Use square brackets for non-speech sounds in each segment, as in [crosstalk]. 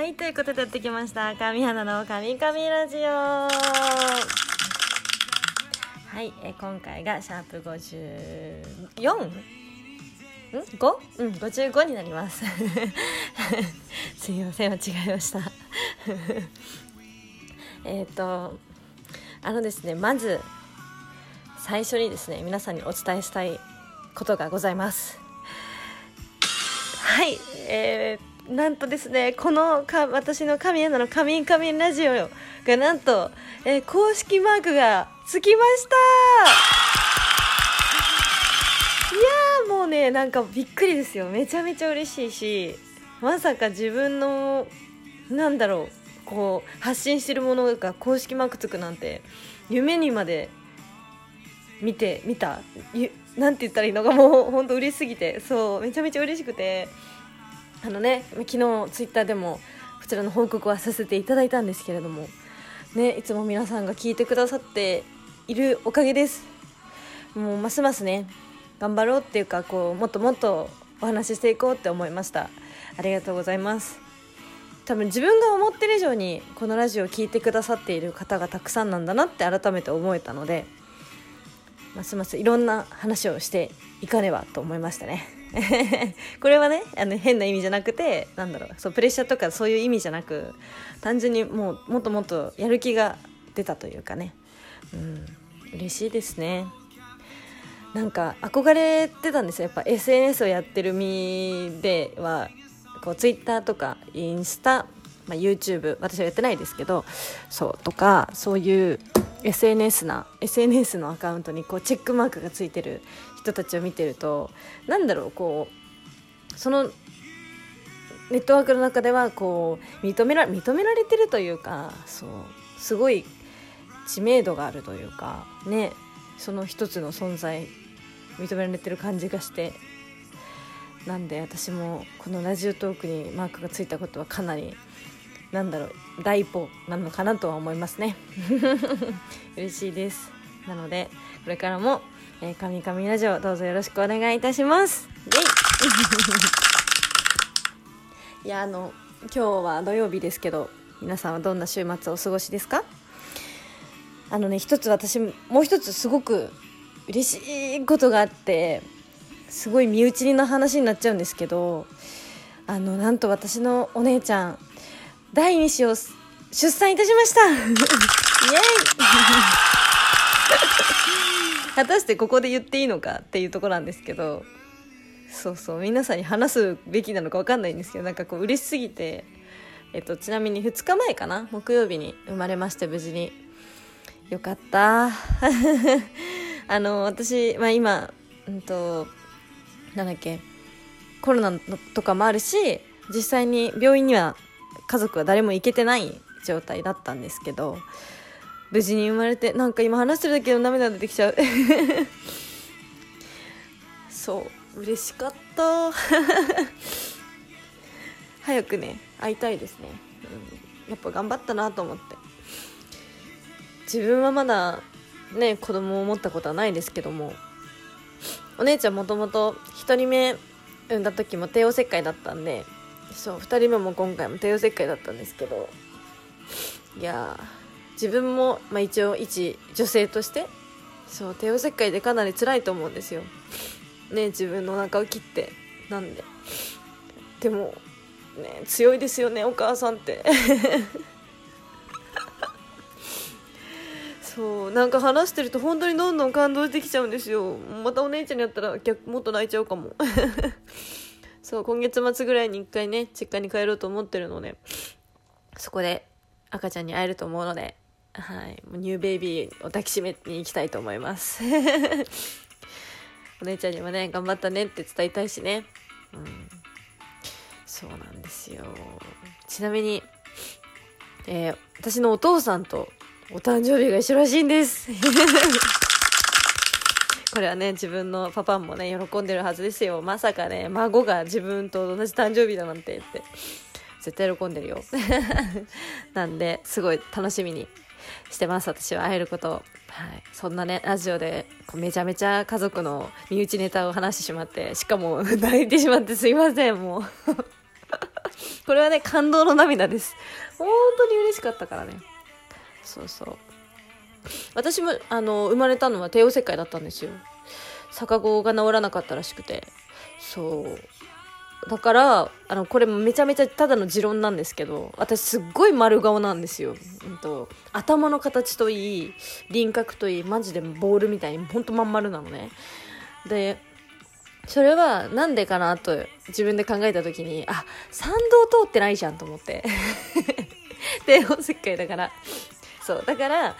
はいということでやってきました神花の神々ラジオ。はいえ今回がシャープ 54? ん？5? うん55になります。[laughs] すいません間違えました。[laughs] えっとあのですねまず最初にですね皆さんにお伝えしたいことがございます。はいえー、なんとですねこのか私の神アナの「神々ラジオ」がなんと、えー、公式マークがつきました。いやもうねなんかびっくりですよ。めちゃめちゃ嬉しいしまさか自分のなんだろうこう発信してるものが公式マークつくなんて夢にまで見て見た？なんて言ったらいいのかもう本当嬉しすぎて。そうめちゃめちゃ嬉しくて。あのね昨日ツイッターでもこちらの報告はさせていただいたんですけれどもねいつも皆さんが聞いてくださっているおかげです。もうますますね頑張ろうっていうかこうもっともっとお話ししていこうって思いました。ありがとうございます。多分自分が思ってる以上にこのラジオを聴いてくださっている方がたくさんなんだなって改めて思えたのでますますいろんな話をしていかねばと思いましたね。これはねあの変な意味じゃなくてなんだろうそうプレッシャーとかそういう意味じゃなく単純にもうもっともっとやる気が出たというかね。うん嬉しいですね。なんか憧れてたんですよ。やっぱ SNS をやってる身ではこう Twitter とかインスタ、まあ、YouTube 私はやってないですけどそうとかそういう SNS な SNS のアカウントにこうチェックマークがついてる人たちを見てるとなんだろうこうそのネットワークの中ではこう認めら認められてるというかそうすごい知名度があるというかねその一つの存在認められてる感じがしてなんで私もこのラジオトークにマークがついたことはかなりなんだろう第一歩なのかなとは思いますね。[laughs] 嬉しいです。なのでこれからも「えー、神々ラジオ」どうぞよろしくお願いいたします。イ [laughs] いやあの今日は土曜日ですけど皆さんはどんな週末をお過ごしですか？あのね一つ私もう一つすごく嬉しいことがあってすごい身内にの話になっちゃうんですけどあのなんと私のお姉ちゃん第2子を出産いたしました。イエイ。[laughs] 果たしてここで言っていいのかっていうとこなんですけど。そうそう皆さんに話すべきなのか分かんないんですけどなんかこう嬉しすぎて、えっと、ちなみに2日前かな？木曜日に生まれまして無事に。よかった。[laughs] あの私、まあ、今、うんとなんだっけ？コロナとかもあるし実際に病院には家族は誰も行けてない状態だったんですけど無事に生まれてなんか今話してるだけで涙出てきちゃう。[laughs] そう嬉しかった。[laughs] 早くね会いたいですね、うん、やっぱ頑張ったなと思って。自分はまだね子供を持ったことはないですけどもお姉ちゃんもともと1人目産んだ時も帝王切開だったんでそう2人目も今回も帝王切開だったんですけどいや自分も、まあ、一応一女性としてそう帝王切開でかなり辛いと思うんですよ。ね自分のお腹を切ってなんで。でもね強いですよねお母さんって。[laughs] そうなんか話してると本当にどんどん感動してきちゃうんですよ。またお姉ちゃんにやったら逆もっと泣いちゃうかも。そう今月末ぐらいに1回ね実家に帰ろうと思ってるのでそこで赤ちゃんに会えると思うのではいニューベイビーを抱きしめに行きたいと思います。[laughs] お姉ちゃんにもね頑張ったねって伝えたいしね。うん。そうなんですよ。ちなみに、えー、私のお父さんとお誕生日が一緒らしいんです。これはね自分のパパもね喜んでるはずですよ。まさかね孫が自分と同じ誕生日だなんて言って。絶対喜んでるよ。[laughs] なんですごい楽しみにしてます。私は会えることはい。そんなねラジオでこうめちゃめちゃ家族の身内ネタを話してしまってしかも [laughs] 泣いてしまってすいませんもう。[laughs] これはね感動の涙です。本当に嬉しかったからね。そうそう。私もあの生まれたのは帝王切開だったんですよ。逆子が治らなかったらしくて。そう。だからあのこれめちゃめちゃただの持論なんですけど私すっごい丸顔なんですよ、うんと、頭の形といい輪郭といいマジでボールみたいにほんとまん丸なのね。でそれはなんでかなと自分で考えた時にあ参道通ってないじゃんと思って。[laughs] で帝王切開だから。そうだから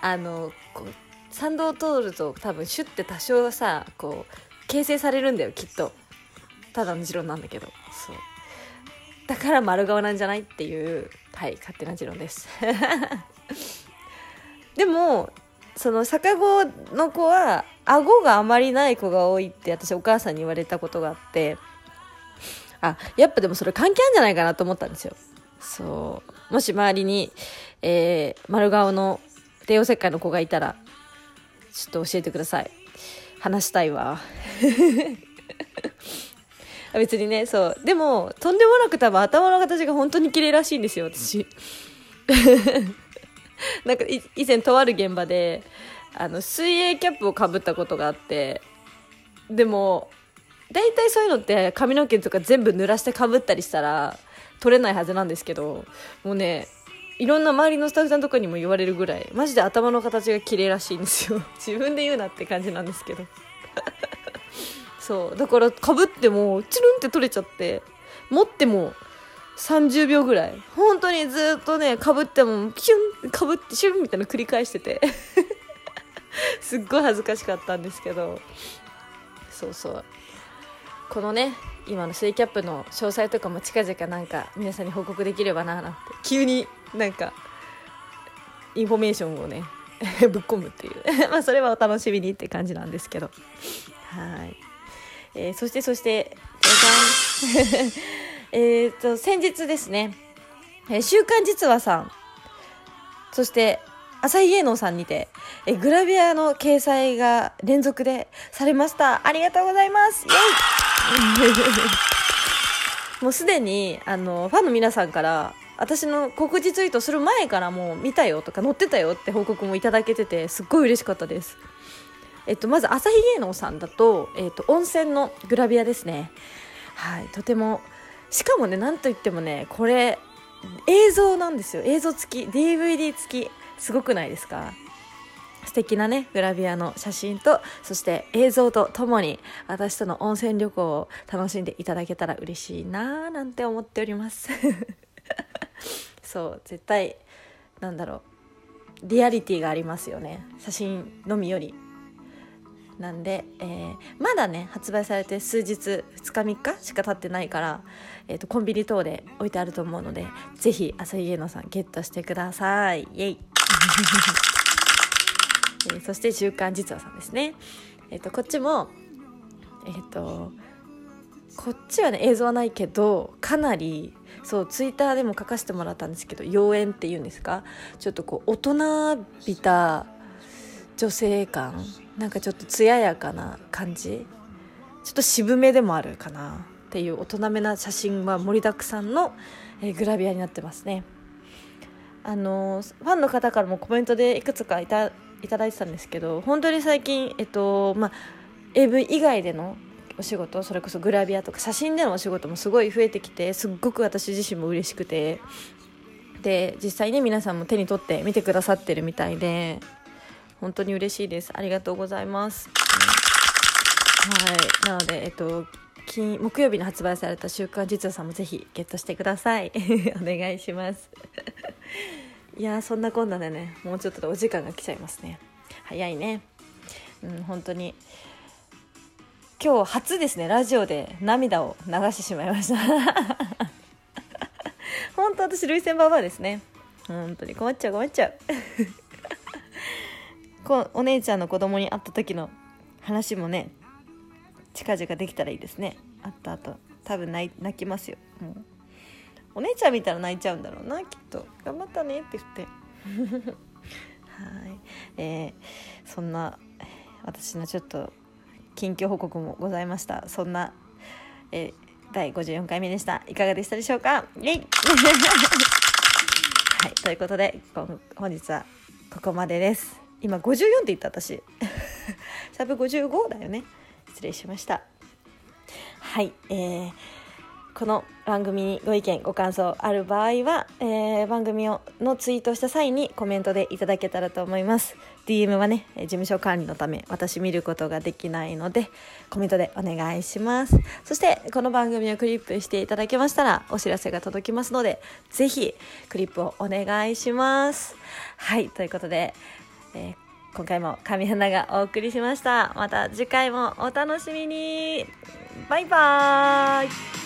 あのこう参道通ると多分シュッて多少さこう形成されるんだよきっと。ただの持論なんだけど。そう。だから丸顔なんじゃないっていうはい勝手な持論です。[laughs] でもその逆子の子は顎があまりない子が多いって私お母さんに言われたことがあって。あやっぱでもそれ関係あるんじゃないかなと思ったんですよ。そう。もし周りに、えー、丸顔の帝王切開の子がいたらちょっと教えてください。話したいわ。[laughs] 別にねそう。でもとんでもなく多分頭の形が本当に綺麗らしいんですよ私。[laughs] なんか以前とある現場であの水泳キャップをかぶったことがあってでも大体そういうのって髪の毛とか全部濡らしてかぶったりしたら取れないはずなんですけどもうねいろんな周りのスタッフさんとかにも言われるぐらいマジで頭の形が綺麗らしいんですよ。[laughs] 自分で言うなって感じなんですけど。[laughs] そう。だからかぶってもチルンって取れちゃって持っても30秒ぐらい。本当にずっとねかぶってもピュンかぶってシュンみたいなの繰り返してて。[laughs] すっごい恥ずかしかったんですけど。そうそう。このね今のスイキャップの詳細とかも近々なんか皆さんに報告できればななんて。急になんかインフォメーションをね [laughs] ぶっ込むっていう。[laughs] まあそれはお楽しみにって感じなんですけど。はい、えー、そしてそしてじゃじゃんえっと先日ですね「えー、週刊実話」さん。そして朝日芸能さんにてえグラビアの掲載が連続でされました。ありがとうございます。イエイ。[laughs] もうすでにあのファンの皆さんから私の告知ツイートする前からもう見たよとか載ってたよって報告もいただけててすっごい嬉しかったです。えっと、まず朝日芸能さんだと、えっと、温泉のグラビアですね。はい。とてもしかもねなんといってもねこれ映像なんですよ。映像付き。DVD 付き。すごくないですか？素敵なねグラビアの写真とそして映像とともに私との温泉旅行を楽しんでいただけたら嬉しいなーなんて思っております。[laughs] そう絶対なんだろうリアリティがありますよね。写真のみより。なんで、えー、まだね発売されて数日2日3日しか経ってないから、えーと、コンビニ等で置いてあると思うのでぜひ朝日芸能さんゲットしてください。イエイ、[laughs] えー、そして「週刊実話」さんですね。えっ、ー、とこっちもえっ、ー、とこっちはね映像はないけどかなりそうツイッターでも書かせてもらったんですけど妖艶っていうんですか？ちょっとこう大人びた女性感なんかちょっと艶やかな感じ？ちょっと渋めでもあるかな？っていう大人めな写真は盛りだくさんの、えー、グラビアになってますね。あのファンの方からもコメントでいくつかいたいただいてたんですけど本当に最近、えっとまあ、AV 以外でのお仕事それこそグラビアとか写真でのお仕事もすごい増えてきてすっごく私自身も嬉しくて。で実際ね皆さんも手に取って見てくださってるみたいで本当に嬉しいです。ありがとうございます。はい。なのでえっと金木曜日に発売された「週刊実話」さんもぜひゲットしてください。[laughs] お願いします。いやそんなこんなでねもうちょっとでお時間が来ちゃいますね。早いね。うん本当に。今日初ですねラジオで涙を流してしまいました。[laughs] 本当私涙腺ババアですね。本当に困っちゃう困っちゃう。[laughs] こお姉ちゃんの子供に会った時の話もね近々できたらいいですね。会った後多分泣泣きますよ。もうお姉ちゃん見たら泣いちゃうんだろうなきっと。頑張ったねって言って。[laughs] はい、えー、そんな私のちょっと近況報告もございました。そんな、え、第54回目でした。いかがでしたでしょうか？[laughs] はいということで本日はここまでです。今54って言った私。サブ55だよね。失礼しました。はいえーこの番組にご意見ご感想ある場合は、えー、番組をのツイートした際にコメントでいただけたらと思います。DM はね事務所管理のため私見ることができないのでコメントでお願いします。そしてこの番組をクリップしていただけましたらお知らせが届きますのでぜひクリップをお願いします。はいということで、えー今回も神花がお送りしました。また次回もお楽しみに。バイバーイ。